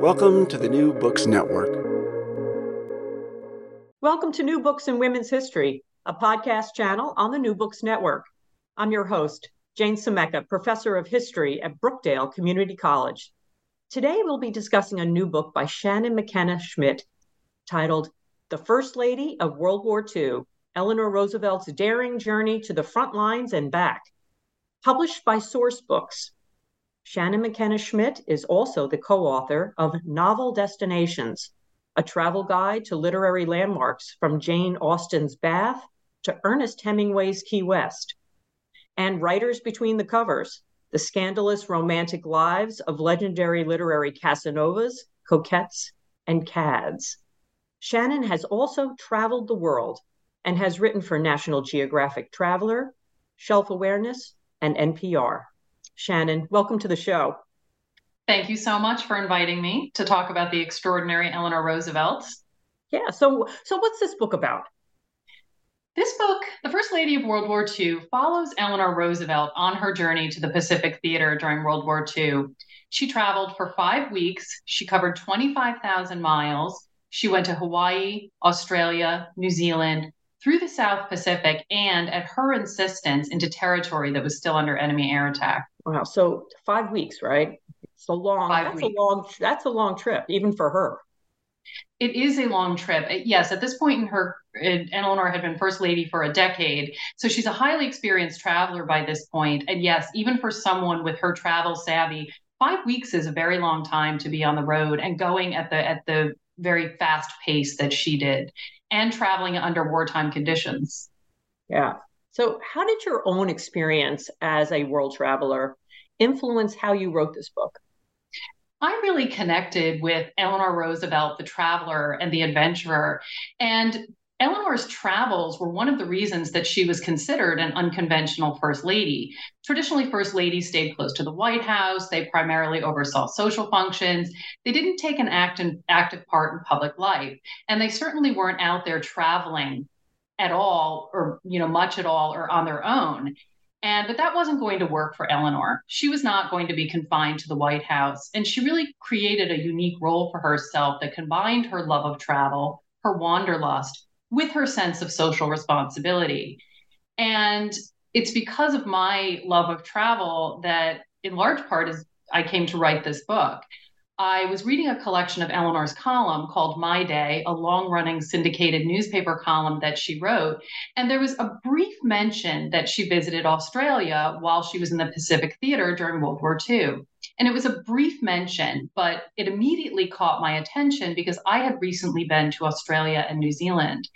Welcome to the New Books Network. Welcome to New Books in Women's History, a podcast channel on the New Books Network. I'm your host, Jane Scimeca, professor of history at Brookdale Community College. Today, we'll be discussing a new book by Shannon McKenna Schmidt titled The First Lady of World War II Eleanor Roosevelt's Daring Journey to the Front Lines and Back, published by Sourcebooks. Shannon McKenna Schmidt is also the co author of Novel Destinations, a travel guide to literary landmarks from Jane Austen's Bath to Ernest Hemingway's Key West, and Writers Between the Covers, the scandalous romantic lives of legendary literary Casanovas, coquettes, and cads. Shannon has also traveled the world and has written for National Geographic Traveler, Shelf Awareness, and NPR. Shannon, welcome to the show. Thank you so much for inviting me to talk about the extraordinary Eleanor Roosevelt. Yeah, so so what's this book about? This book, The First Lady of World War II, follows Eleanor Roosevelt on her journey to the Pacific Theater during World War II. She traveled for five weeks. She covered 25,000 miles. She went to Hawaii, Australia, New Zealand, through the South Pacific, and at her insistence, into territory that was still under enemy air attack. Wow. So five weeks, right? It's a long. Five that's weeks. a long. That's a long trip, even for her. It is a long trip. Yes, at this point in her, Eleanor had been first lady for a decade, so she's a highly experienced traveler by this point. And yes, even for someone with her travel savvy, five weeks is a very long time to be on the road and going at the at the very fast pace that she did, and traveling under wartime conditions. Yeah. So, how did your own experience as a world traveler influence how you wrote this book? I really connected with Eleanor Roosevelt, the traveler and the adventurer. And Eleanor's travels were one of the reasons that she was considered an unconventional first lady. Traditionally, first ladies stayed close to the White House. They primarily oversaw social functions. They didn't take an act active, active part in public life. And they certainly weren't out there traveling at all, or you know, much at all, or on their own. And but that wasn't going to work for Eleanor. She was not going to be confined to the White House. And she really created a unique role for herself that combined her love of travel, her wanderlust, with her sense of social responsibility. And it's because of my love of travel that, in large part, is I came to write this book. I was reading a collection of Eleanor's column called My Day, a long running syndicated newspaper column that she wrote. And there was a brief mention that she visited Australia while she was in the Pacific Theater during World War II. And it was a brief mention, but it immediately caught my attention because I had recently been to Australia and New Zealand.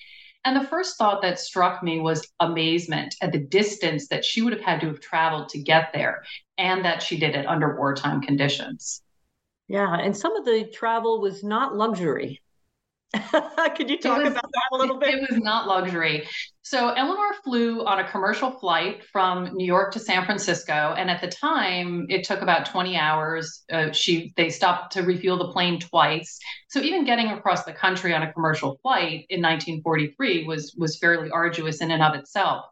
And the first thought that struck me was amazement at the distance that she would have had to have traveled to get there and that she did it under wartime conditions. Yeah, and some of the travel was not luxury. Could you talk was, about that a little bit? It was not luxury. So Eleanor flew on a commercial flight from New York to San Francisco, and at the time, it took about 20 hours. Uh, she they stopped to refuel the plane twice. So even getting across the country on a commercial flight in 1943 was was fairly arduous in and of itself.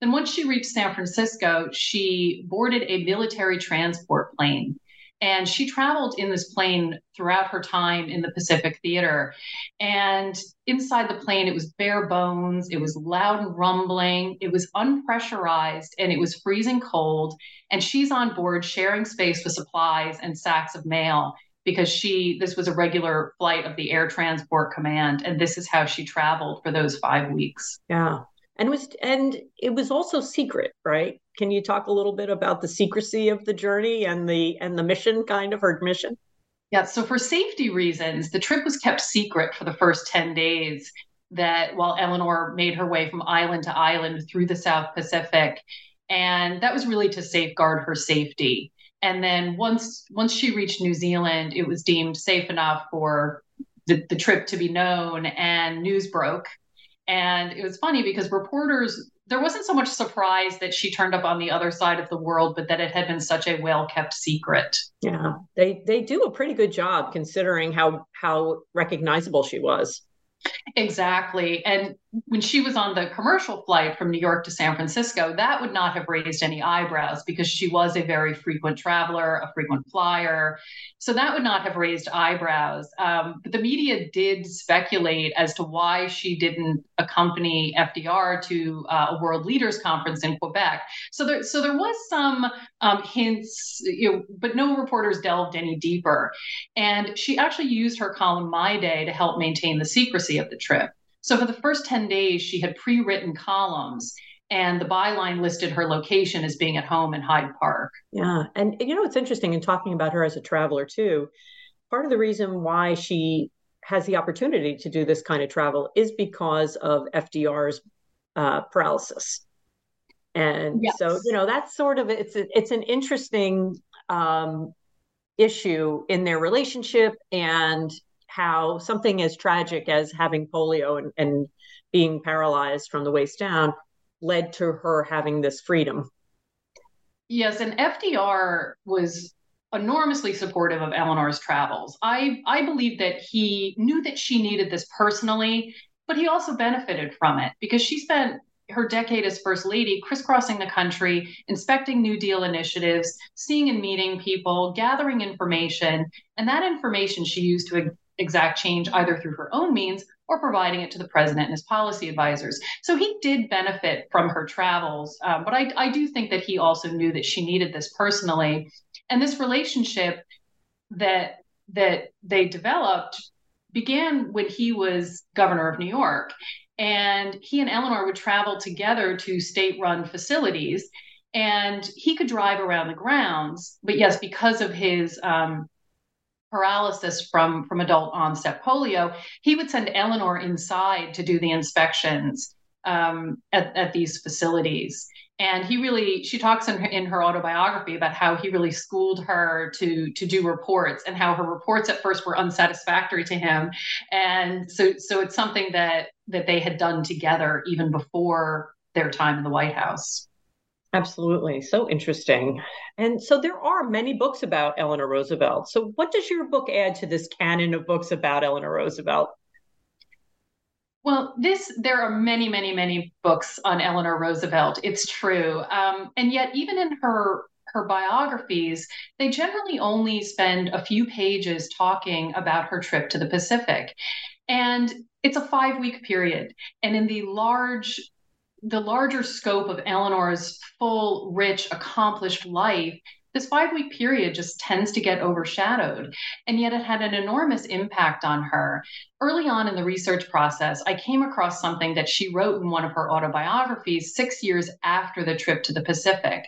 Then once she reached San Francisco, she boarded a military transport plane and she traveled in this plane throughout her time in the Pacific Theater. And inside the plane, it was bare bones, it was loud and rumbling, it was unpressurized, and it was freezing cold. And she's on board sharing space with supplies and sacks of mail because she this was a regular flight of the air transport command and this is how she traveled for those 5 weeks. Yeah and was and it was also secret right? Can you talk a little bit about the secrecy of the journey and the and the mission kind of her mission? Yeah so for safety reasons the trip was kept secret for the first 10 days that while eleanor made her way from island to island through the south pacific. And that was really to safeguard her safety. And then once once she reached new zealand it was deemed safe enough for the, the trip to be known and news broke and it was funny because reporters, there wasn't so much surprise that she turned up on the other side of the world, but that it had been such a well kept secret. Yeah, they they do a pretty good job considering how how recognizable she was. Exactly. And when she was on the commercial flight from New York to San Francisco, that would not have raised any eyebrows because she was a very frequent traveler, a frequent flyer. So that would not have raised eyebrows. Um, but the media did speculate as to why she didn't accompany FDR to uh, a World Leaders Conference in Quebec. So there, so there was some um, hints, you know, but no reporters delved any deeper. And she actually used her column My Day to help maintain the secrecy of the trip. So for the first 10 days, she had pre written columns and the byline listed her location as being at home in Hyde Park. Yeah. And you know, it's interesting in talking about her as a traveler, too. Part of the reason why she has the opportunity to do this kind of travel is because of FDR's uh, paralysis. And yes. so, you know, that's sort of it's a, it's an interesting um, issue in their relationship and how something as tragic as having polio and, and being paralyzed from the waist down led to her having this freedom. Yes, and FDR was enormously supportive of Eleanor's travels. I I believe that he knew that she needed this personally, but he also benefited from it because she spent her decade as first lady crisscrossing the country, inspecting New Deal initiatives, seeing and meeting people, gathering information, and that information she used to exact change either through her own means or providing it to the president and his policy advisors. So he did benefit from her travels, um, but I, I do think that he also knew that she needed this personally, and this relationship that that they developed began when he was governor of New York. And he and Eleanor would travel together to state run facilities. And he could drive around the grounds. But yes, because of his um, paralysis from from adult onset polio, he would send Eleanor inside to do the inspections um, at, at these facilities. And he really, she talks in her, in her autobiography about how he really schooled her to to do reports and how her reports at first were unsatisfactory to him. And so so it's something that that they had done together even before their time in the White House. Absolutely. So interesting. And so there are many books about Eleanor Roosevelt. So, what does your book add to this canon of books about Eleanor Roosevelt? Well, this there are many, many, many books on Eleanor Roosevelt. It's true, um, and yet even in her her biographies, they generally only spend a few pages talking about her trip to the Pacific, and it's a five week period. And in the large the larger scope of Eleanor's full, rich, accomplished life, this five week period just tends to get overshadowed. And yet it had an enormous impact on her. Early on in the research process, I came across something that she wrote in one of her autobiographies six years after the trip to the Pacific.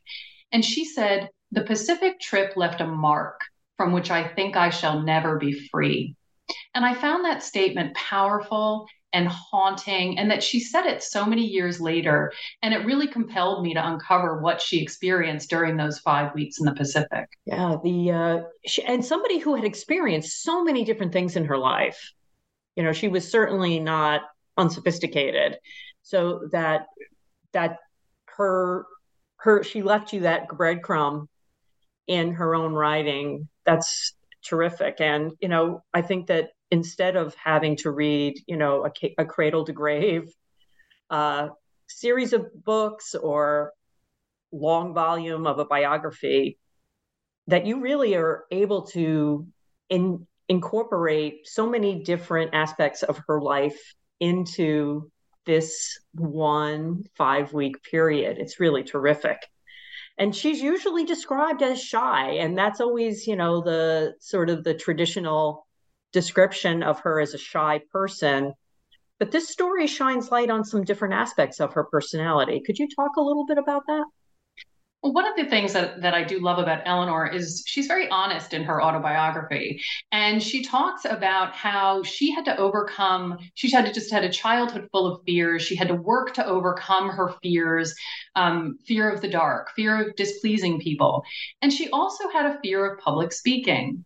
And she said, The Pacific trip left a mark from which I think I shall never be free. And I found that statement powerful and haunting, and that she said it so many years later. And it really compelled me to uncover what she experienced during those five weeks in the Pacific. Yeah, the uh, she, and somebody who had experienced so many different things in her life. You know, she was certainly not unsophisticated. So that that her her she left you that breadcrumb in her own writing. That's terrific. And you know, I think that instead of having to read, you know, a, a cradle to grave uh, series of books or long volume of a biography, that you really are able to in, incorporate so many different aspects of her life into this one five week period. It's really terrific. And she's usually described as shy. And that's always, you know, the sort of the traditional description of her as a shy person. But this story shines light on some different aspects of her personality. Could you talk a little bit about that? Well, one of the things that, that I do love about Eleanor is she's very honest in her autobiography. And she talks about how she had to overcome, she had to just had a childhood full of fears. She had to work to overcome her fears, um, fear of the dark, fear of displeasing people. And she also had a fear of public speaking.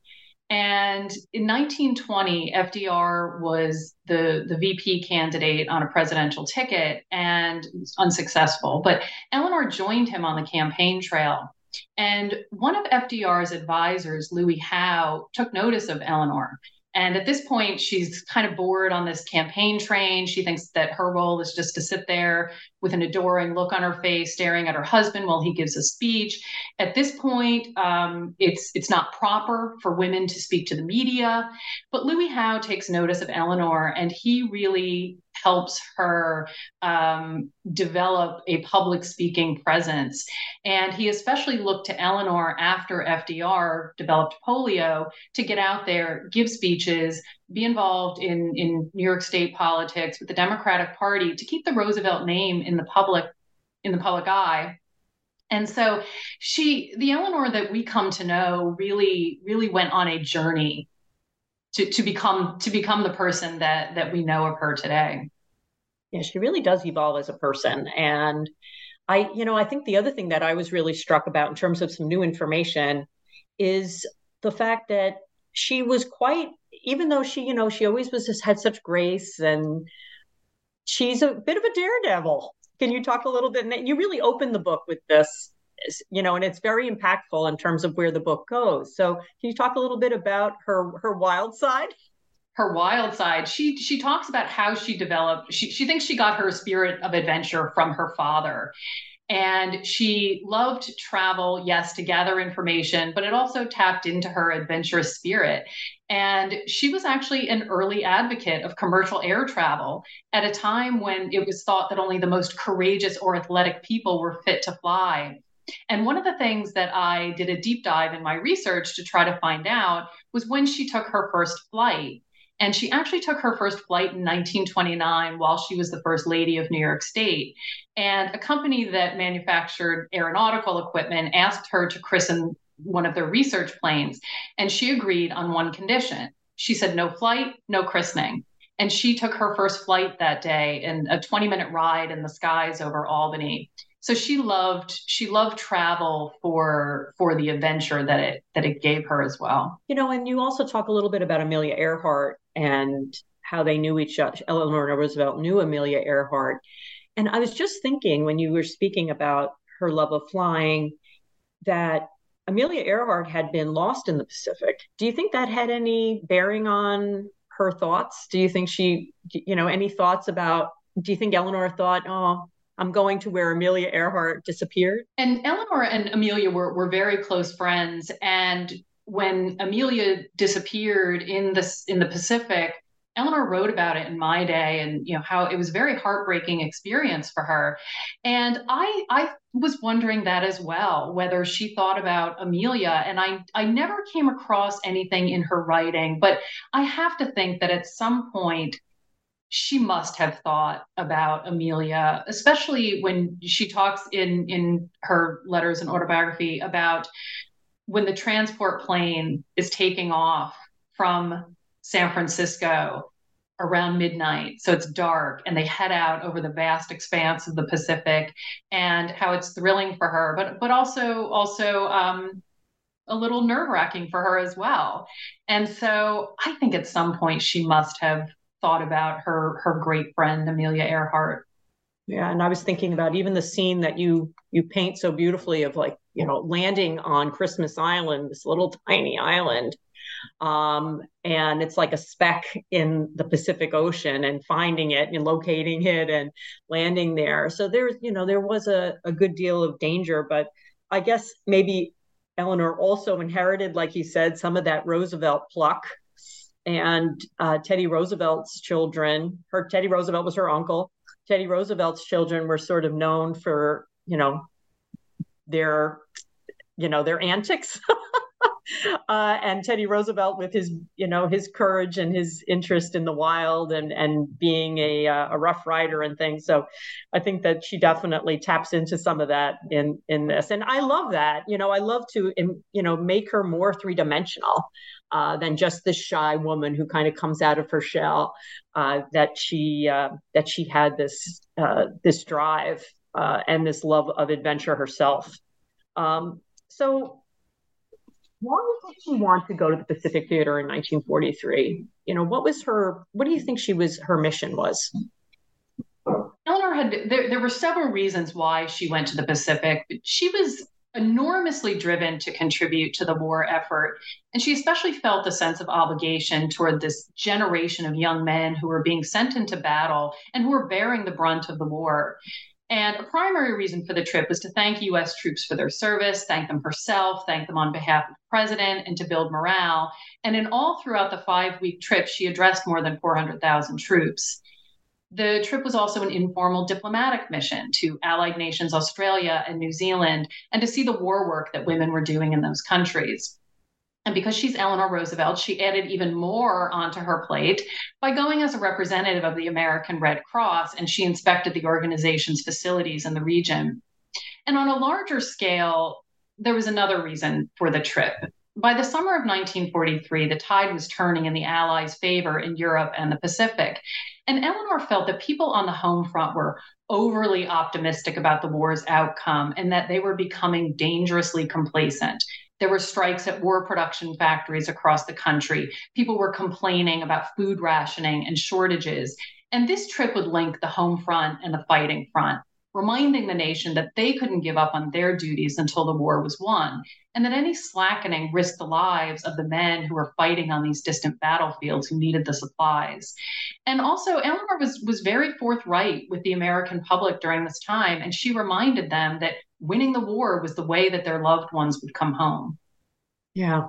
And in 1920, FDR was the, the VP candidate on a presidential ticket and unsuccessful. But Eleanor joined him on the campaign trail. And one of FDR's advisors, Louis Howe, took notice of Eleanor and at this point, she's kind of bored on this campaign train. She thinks that her role is just to sit there with an adoring look on her face, staring at her husband while he gives a speech. At this point, um, it's it's not proper for women to speak to the media. But Louis Howe takes notice of Eleanor, and he really helps her um, develop a public speaking presence. And he especially looked to Eleanor after FDR developed polio to get out there, give speeches, be involved in, in New York State politics with the Democratic Party to keep the Roosevelt name in the public in the public eye. And so she, the Eleanor that we come to know, really, really went on a journey to, to become to become the person that that we know of her today. Yeah she really does evolve as a person. And i you know i think the other thing that i was really struck about in terms of some new information is the fact that she was quite even though she you know she always was just had such grace and she's a bit of a daredevil. Can you talk a little bit? And you really open the book with this you know, and it's very impactful in terms of where the book goes. So, can you talk a little bit about her her wild side? Her wild side. She she talks about how she developed. She she thinks she got her spirit of adventure from her father. And she loved travel, yes, to gather information, but it also tapped into her adventurous spirit. And she was actually an early advocate of commercial air travel at a time when it was thought that only the most courageous or athletic people were fit to fly. And one of the things that I did a deep dive in my research to try to find out was when she took her first flight. And she actually took her first flight in 1929 while she was the first lady of New York State. And a company that manufactured aeronautical equipment asked her to christen one of their research planes. And she agreed on one condition. She said, no flight, no christening. And she took her first flight that day in a 20 minute ride in the skies over Albany so she loved she loved travel for for the adventure that it that it gave her as well. You know and you also talk a little bit about amelia earhart and how they knew each other eleanor roosevelt knew amelia earhart. And i was just thinking when you were speaking about her love of flying that amelia earhart had been lost in the pacific. Do you think that had any bearing on her thoughts? Do you think she you know any thoughts about do you think eleanor thought oh I'm going to where Amelia Earhart disappeared. And Eleanor and Amelia were, were very close friends. And when Amelia disappeared in the, in the Pacific, Eleanor wrote about it in my day and you know how it was a very heartbreaking experience for her. And I I was wondering that as well, whether she thought about Amelia. And I I never came across anything in her writing, but I have to think that at some point she must have thought about Amelia, especially when she talks in in her letters and autobiography about when the transport plane is taking off from San Francisco around midnight. So it's dark and they head out over the vast expanse of the Pacific and how it's thrilling for her, but but also also um, a little nerve wracking for her as well. And so I think at some point she must have thought about her her great friend Amelia Earhart. Yeah, and I was thinking about even the scene that you you paint so beautifully of like you know landing on Christmas Island, this little tiny island, um, and it's like a speck in the Pacific Ocean, and finding it and locating it and landing there. So there's you know there was a, a good deal of danger, but I guess maybe Eleanor also inherited, like you said, some of that Roosevelt pluck. And uh, Teddy Roosevelt's children, her Teddy Roosevelt was her uncle. Teddy Roosevelt's children were sort of known for, you know, their, you know, their antics. uh, and Teddy Roosevelt with his, you know, his courage and his interest in the wild and and being a uh, a rough rider and things. So, I think that she definitely taps into some of that in in this, and I love that. You know, I love to, you know, make her more three dimensional. Uh, than just this shy woman who kind of comes out of her shell. Uh, that she uh, that she had this uh, this drive uh, and this love of adventure herself. Um, so why did she want to go to the Pacific Theater in 1943? You know, what was her, what do you think she was, her mission was? Eleanor had, there, there were several reasons why she went to the Pacific. She was enormously driven to contribute to the war effort. And she especially felt a sense of obligation toward this generation of young men who were being sent into battle and who were bearing the brunt of the war. And a primary reason for the trip was to thank US troops for their service, thank them herself, thank them on behalf of the president, and to build morale. And in all throughout the five week trip, she addressed more than 400,000 troops. The trip was also an informal diplomatic mission to allied nations Australia and New Zealand and to see the war work that women were doing in those countries. And because she's Eleanor Roosevelt, she added even more onto her plate by going as a representative of the American Red Cross, and she inspected the organization's facilities in the region. And on a larger scale, there was another reason for the trip. By the summer of 1943, the tide was turning in the Allies' favor in Europe and the Pacific. And Eleanor felt that people on the home front were overly optimistic about the war's outcome and that they were becoming dangerously complacent. There were strikes at war production factories across the country. People were complaining about food rationing and shortages. And this trip would link the home front and the fighting front, reminding the nation that they couldn't give up on their duties until the war was won, and that any slackening risked the lives of the men who were fighting on these distant battlefields who needed the supplies. And also, Eleanor was, was very forthright with the American public during this time, and she reminded them that winning the war was the way that their loved ones would come home. Yeah.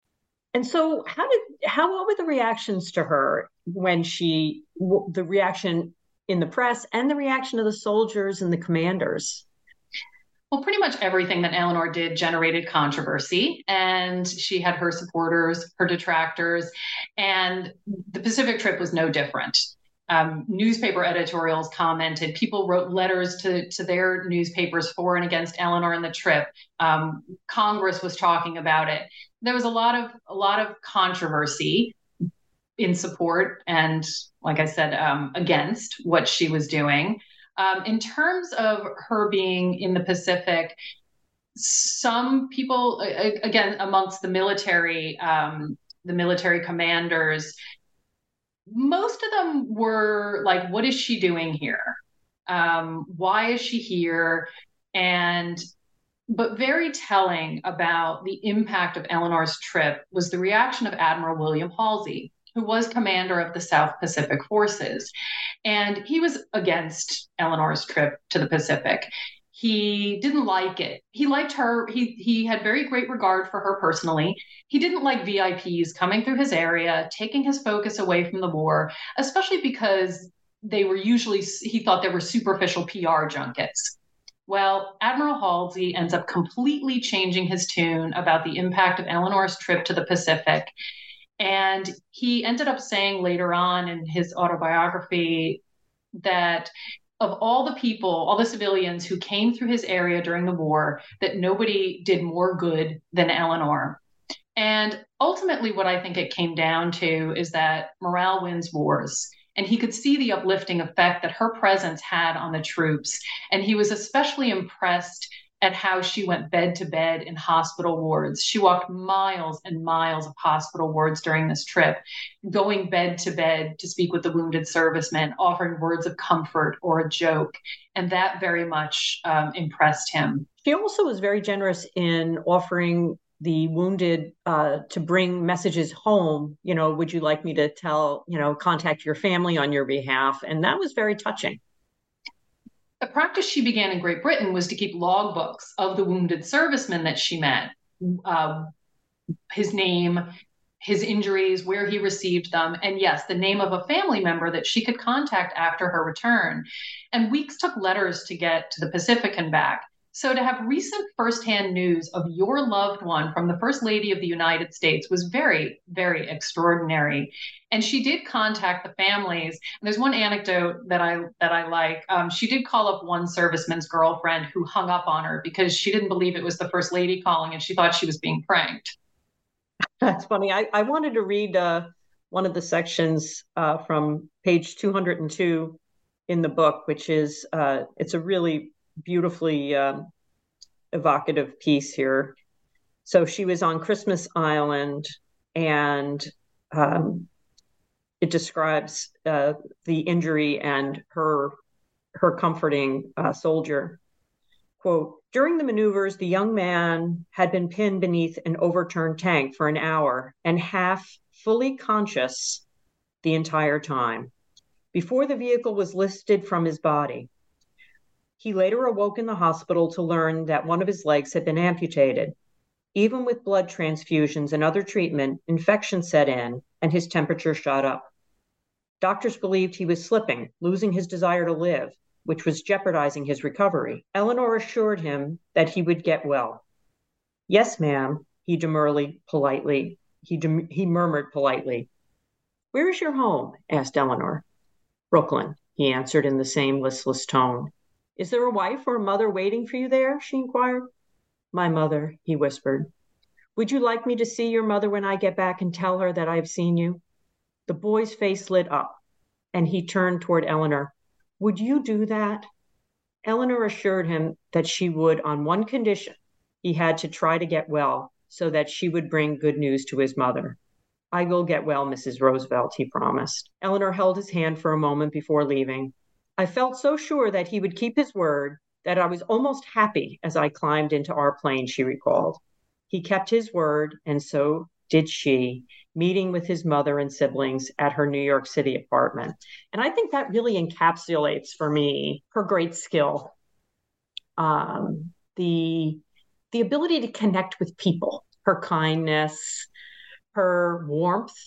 And so how did, how, what were the reactions to her when she, the reaction in the press and the reaction of the soldiers and the commanders? Well, pretty much everything that Eleanor did generated controversy, and she had her supporters, her detractors, and the Pacific trip was no different. Um, newspaper editorials commented. People wrote letters to, to their newspapers for and against Eleanor and the trip. Um, Congress was talking about it. There was a lot of a lot of controversy in support and, like I said, um, against what she was doing. Um, in terms of her being in the Pacific, some people, again, amongst the military, um, the military commanders, most of them were like, "What is she doing here? Um, why is she here?" And but very telling about the impact of Eleanor's trip was the reaction of Admiral William Halsey, who was commander of the South Pacific Forces. And he was against Eleanor's trip to the Pacific. He didn't like it. He liked her. He he had very great regard for her personally. He didn't like VIPs coming through his area, taking his focus away from the war, especially because they were usually he thought they were superficial PR junkets. Well, Admiral Halsey ends up completely changing his tune about the impact of Eleanor's trip to the Pacific. And he ended up saying later on in his autobiography that of all the people, all the civilians who came through his area during the war, that nobody did more good than Eleanor. And ultimately, what I think it came down to is that morale wins wars and he could see the uplifting effect that her presence had on the troops. And he was especially impressed at how she went bed to bed in hospital wards. She walked miles and miles of hospital wards during this trip, going bed to bed to speak with the wounded servicemen, offering words of comfort or a joke. And that very much um, impressed him. She also was very generous in offering the wounded uh, to bring messages home you know would you like me to tell you know contact your family on your behalf and that was very touching a practice she began in great britain was to keep logbooks of the wounded servicemen that she met uh, his name his injuries where he received them and yes the name of a family member that she could contact after her return. And weeks took letters to get to the pacific and back so, to have recent firsthand news of your loved one from the First Lady of the United States was very, very extraordinary. And she did contact the families. And there's one anecdote that I that I like. Um, she did call up one serviceman's girlfriend who hung up on her because she didn't believe it was the First Lady calling, and she thought she was being pranked. That's funny. I, I wanted to read uh, one of the sections uh, from page 202 in the book, which is uh, it's a really beautifully um, evocative piece here. So she was on Christmas Island, and um, it describes uh, the injury and her her comforting uh, soldier. Quote, during the maneuvers, the young man had been pinned beneath an overturned tank for an hour and half fully conscious the entire time before the vehicle was lifted from his body. He later awoke in the hospital to learn that one of his legs had been amputated. Even with blood transfusions and other treatment, infection set in and his temperature shot up. Doctors believed he was slipping, losing his desire to live, which was jeopardizing his recovery. Eleanor assured him that he would get well. Yes, ma'am, he demurely, politely, he, dem- he murmured politely. Where is your home? asked Eleanor. Brooklyn, he answered in the same listless tone. Is there a wife or a mother waiting for you there? she inquired. My mother, he whispered. Would you like me to see your mother when I get back and tell her that I have seen you? The boy's face lit up, and he turned toward Eleanor. Would you do that? Eleanor assured him that she would on one condition. He had to try to get well so that she would bring good news to his mother. I will get well, Mrs. Roosevelt, he promised. Eleanor held his hand for a moment before leaving. I felt so sure that he would keep his word that I was almost happy as I climbed into our plane, she recalled. He kept his word, and so did she, meeting with his mother and siblings at her New York City apartment. And I think that really encapsulates for me her great skill, um, the the ability to connect with people, her kindness, her warmth,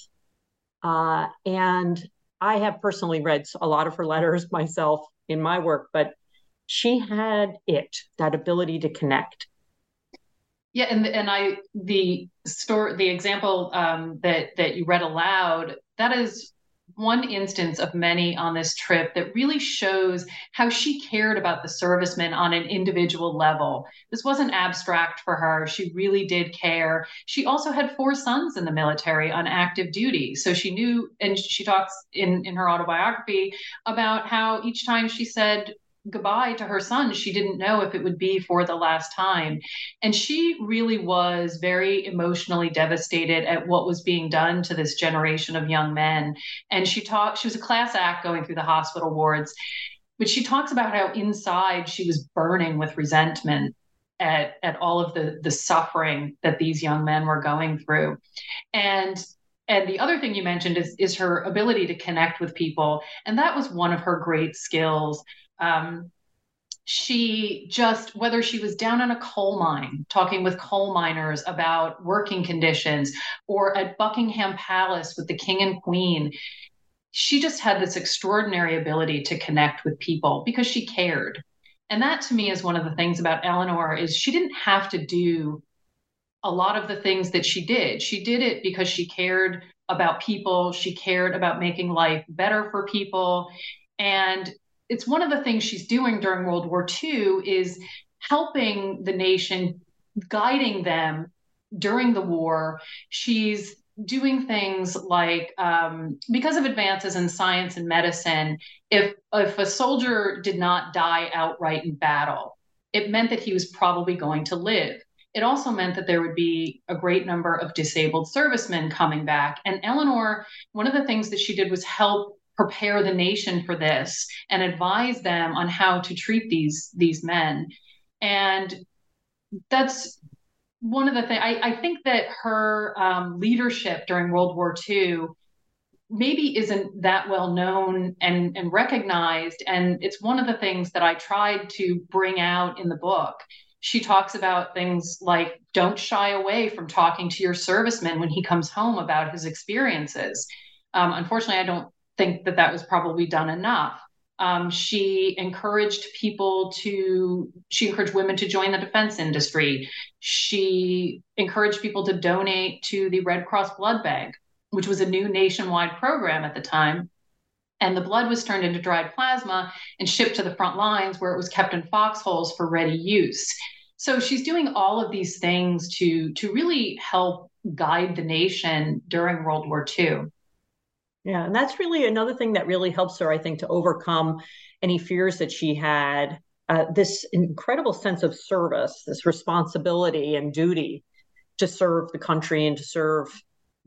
uh, and I have personally read a lot of her letters myself in my work, but she had it, that ability to connect. Yeah, and and I the story the example um, that that you read aloud that is one instance of many on this trip that really shows how she cared about the servicemen on an individual level. This wasn't abstract for her. She really did care. She also had four sons in the military on active duty. So she knew, and she talks in, in her autobiography about how each time she said, goodbye to her son. She didn't know if it would be for the last time. And she really was very emotionally devastated at what was being done to this generation of young men. And she talked, she was a class act going through the hospital wards, but she talks about how inside she was burning with resentment at, at all of the, the suffering that these young men were going through. And and the other thing you mentioned is is her ability to connect with people, and that was one of her great skills. Um, she just whether she was down in a coal mine talking with coal miners about working conditions or at buckingham palace with the king and queen she just had this extraordinary ability to connect with people because she cared. And that to me is one of the things about eleanor is she didn't have to do a lot of the things that she did. She did it because she cared about people. She cared about making life better for people. And it's one of the things she's doing during World War II is helping the nation, guiding them during the war. She's doing things like um, because of advances in science and medicine, if if a soldier did not die outright in battle, it meant that he was probably going to live. It also meant that there would be a great number of disabled servicemen coming back. And Eleanor, one of the things that she did was help prepare the nation for this and advise them on how to treat these these men. And that's one of the things I, I, think that her um, leadership during world war ii maybe isn't that well known and, and recognized. And it's one of the things that i tried to bring out in the book. She talks about things like don't shy away from talking to your serviceman when he comes home about his experiences. Um, unfortunately i don't think that that was probably done enough. Um, she encouraged people to, she encouraged women to join the defense industry. She encouraged people to donate to the Red Cross Blood Bank, which was a new nationwide program at the time. And the blood was turned into dried plasma and shipped to the front lines where it was kept in foxholes for ready use. So she's doing all of these things to, to really help guide the nation during World War II. Yeah, and that's really another thing that really helps her, I think, to overcome any fears that she had. Uh, this incredible sense of service, this responsibility and duty to serve the country and to serve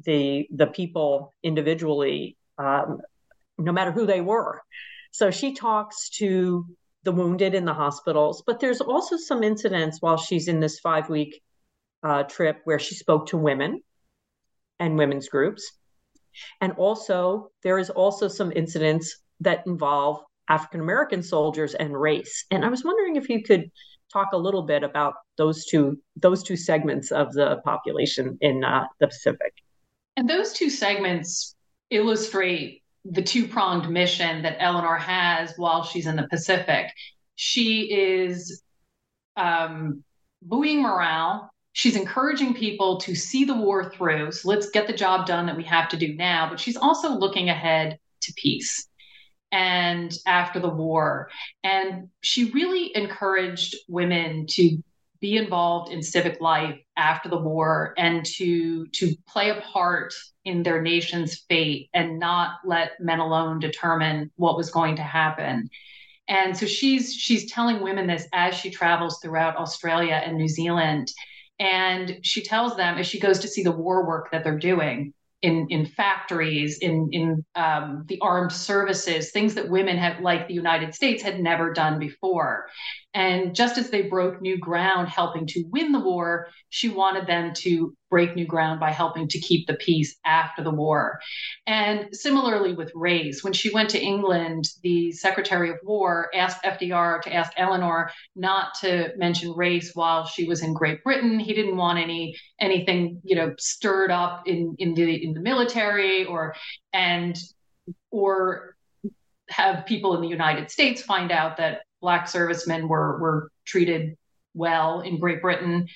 the the people individually, um, no matter who they were. So she talks to the wounded in the hospitals, but there's also some incidents while she's in this five week uh, trip where she spoke to women and women's groups and also, there is also some incidents that involve African American soldiers and race. And I was wondering if you could talk a little bit about those two those two segments of the population in uh, the Pacific. And those two segments illustrate the two pronged mission that Eleanor has while she's in the Pacific. She is um, buoying morale She's encouraging people to see the war through. So let's get the job done that we have to do now. But she's also looking ahead to peace and after the war. And she really encouraged women to be involved in civic life after the war and to to play a part in their nation's fate and not let men alone determine what was going to happen and so she's she's telling women this as she travels throughout australia and new zealand and she tells them as she goes to see the war work that they're doing in in factories, in in um, the armed services, things that women have, like the United States, had never done before. And just as they broke new ground helping to win the war, she wanted them to break new ground by helping to keep the peace after the war. And similarly with race, when she went to England, the Secretary of War asked FDR to ask Eleanor not to mention race while she was in Great Britain. He didn't want any anything, you know, stirred up in in the in the military or and or have people in the United States find out that black servicemen were were treated well in Great Britain.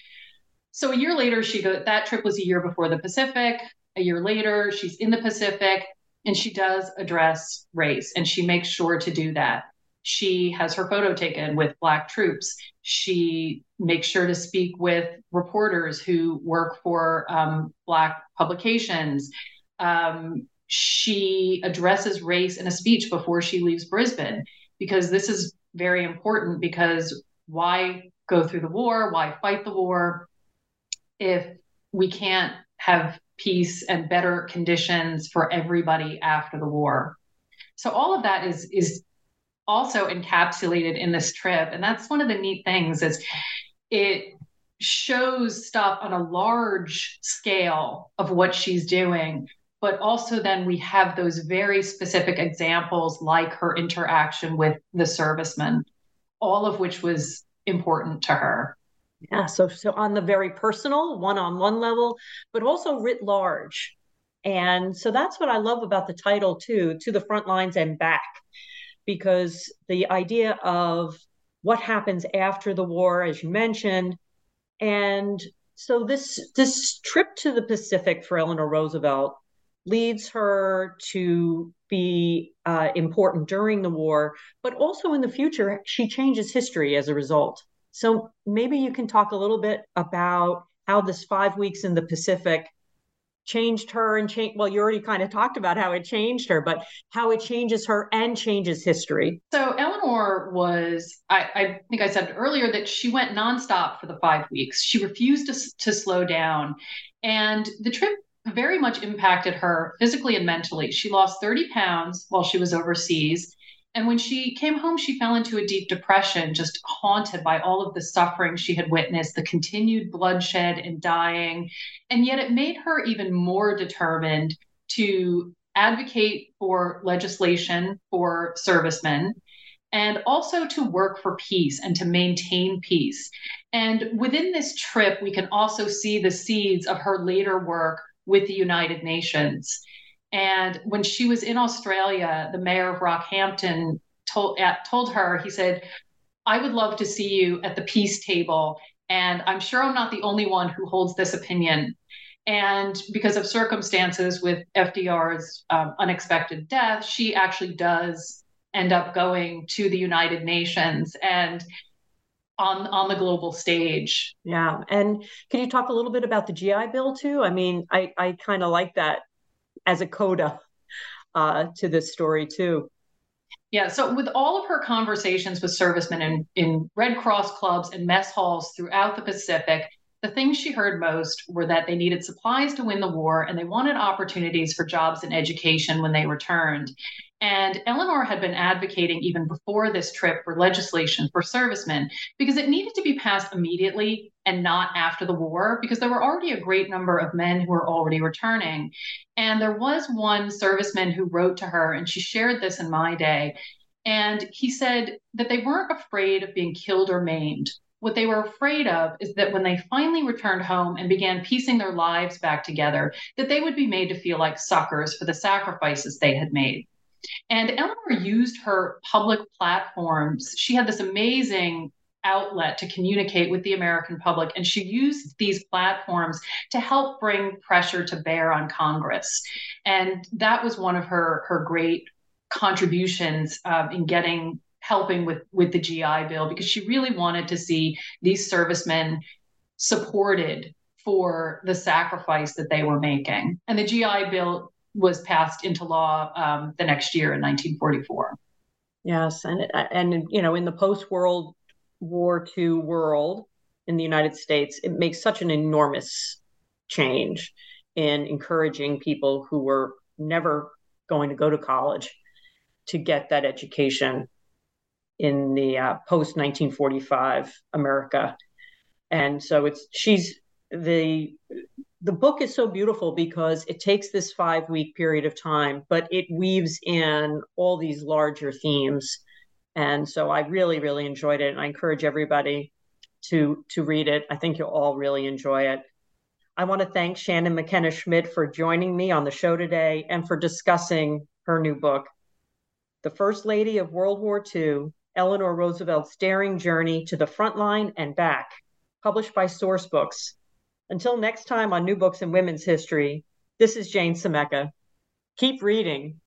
So a year later, she go. That trip was a year before the Pacific. A year later, she's in the Pacific, and she does address race, and she makes sure to do that. She has her photo taken with black troops. She makes sure to speak with reporters who work for um, black publications. Um, she addresses race in a speech before she leaves Brisbane because this is very important because why go through the war? Why fight the war if we can't have peace and better conditions for everybody after the war? So all of that is is also encapsulated in this trip, and that's one of the neat things is it shows stuff on a large scale of what she's doing but also then we have those very specific examples like her interaction with the servicemen, all of which was important to her. Yeah, so so on the very personal, one-on-one level, but also writ large. And so that's what I love about the title too, to the front lines and back, because the idea of what happens after the war, as you mentioned, and so this this trip to the Pacific for Eleanor Roosevelt leads her to be uh, important during the war, but also in the future, she changes history as a result. So maybe you can talk a little bit about how this five weeks in the Pacific changed her and change well you already kind of talked about how it changed her but how it changes her and changes history. So eleanor was i, I think i said earlier that she went nonstop for the five weeks. She refused to, to slow down. And the trip very much impacted her physically and mentally she lost 30 pounds while she was overseas and when she came home, she fell into a deep depression, just haunted by all of the suffering she had witnessed, the continued bloodshed and dying. And yet it made her even more determined to advocate for legislation for servicemen and also to work for peace and to maintain peace. And within this trip, we can also see the seeds of her later work with the United Nations. And when she was in Australia, the mayor of Rockhampton told at, told her, he said, "I would love to see you at the peace table, and I'm sure I'm not the only one who holds this opinion." And because of circumstances with FDR's um, unexpected death, she actually does end up going to the United Nations and on on the global stage. Yeah, and can you talk a little bit about the GI Bill too? I mean, I I kind of like that as a coda uh, to this story too. Yeah, so with all of her conversations with servicemen in, in Red Cross clubs and mess halls throughout the Pacific, the things she heard most were that they needed supplies to win the war and they wanted opportunities for jobs and education when they returned. And Eleanor had been advocating even before this trip for legislation for servicemen because it needed to be passed immediately and not after the war because there were already a great number of men who were already returning. And there was one serviceman who wrote to her, and she shared this in my day. And he said that they weren't afraid of being killed or maimed. What they were afraid of is that when they finally returned home and began piecing their lives back together, that they would be made to feel like suckers for the sacrifices they had made. And Eleanor used her public platforms. She had this amazing outlet to communicate with the American public. And she used these platforms to help bring pressure to bear on Congress. And that was one of her, her great contributions uh, in getting helping with with the GI Bill because she really wanted to see these servicemen supported for the sacrifice that they were making. And the GI Bill was passed into law um, the next year in 1944. Yes, and and you know in the post World War II world in the United States, it makes such an enormous change in encouraging people who were never going to go to college to get that education in the uh, post 1945 America. And so it's she's the the book is so beautiful because it takes this five week period of time, but it weaves in all these larger themes. And so I really, really enjoyed it. And I encourage everybody to to read it. I think you'll all really enjoy it. I want to thank Shannon McKenna Schmidt for joining me on the show today and for discussing her new book, The First Lady of World War II, Eleanor Roosevelt's Daring Journey to the Front Line and Back, published by Sourcebooks. Until next time on New Books in Women's History, this is Jane Scimeca. Keep reading.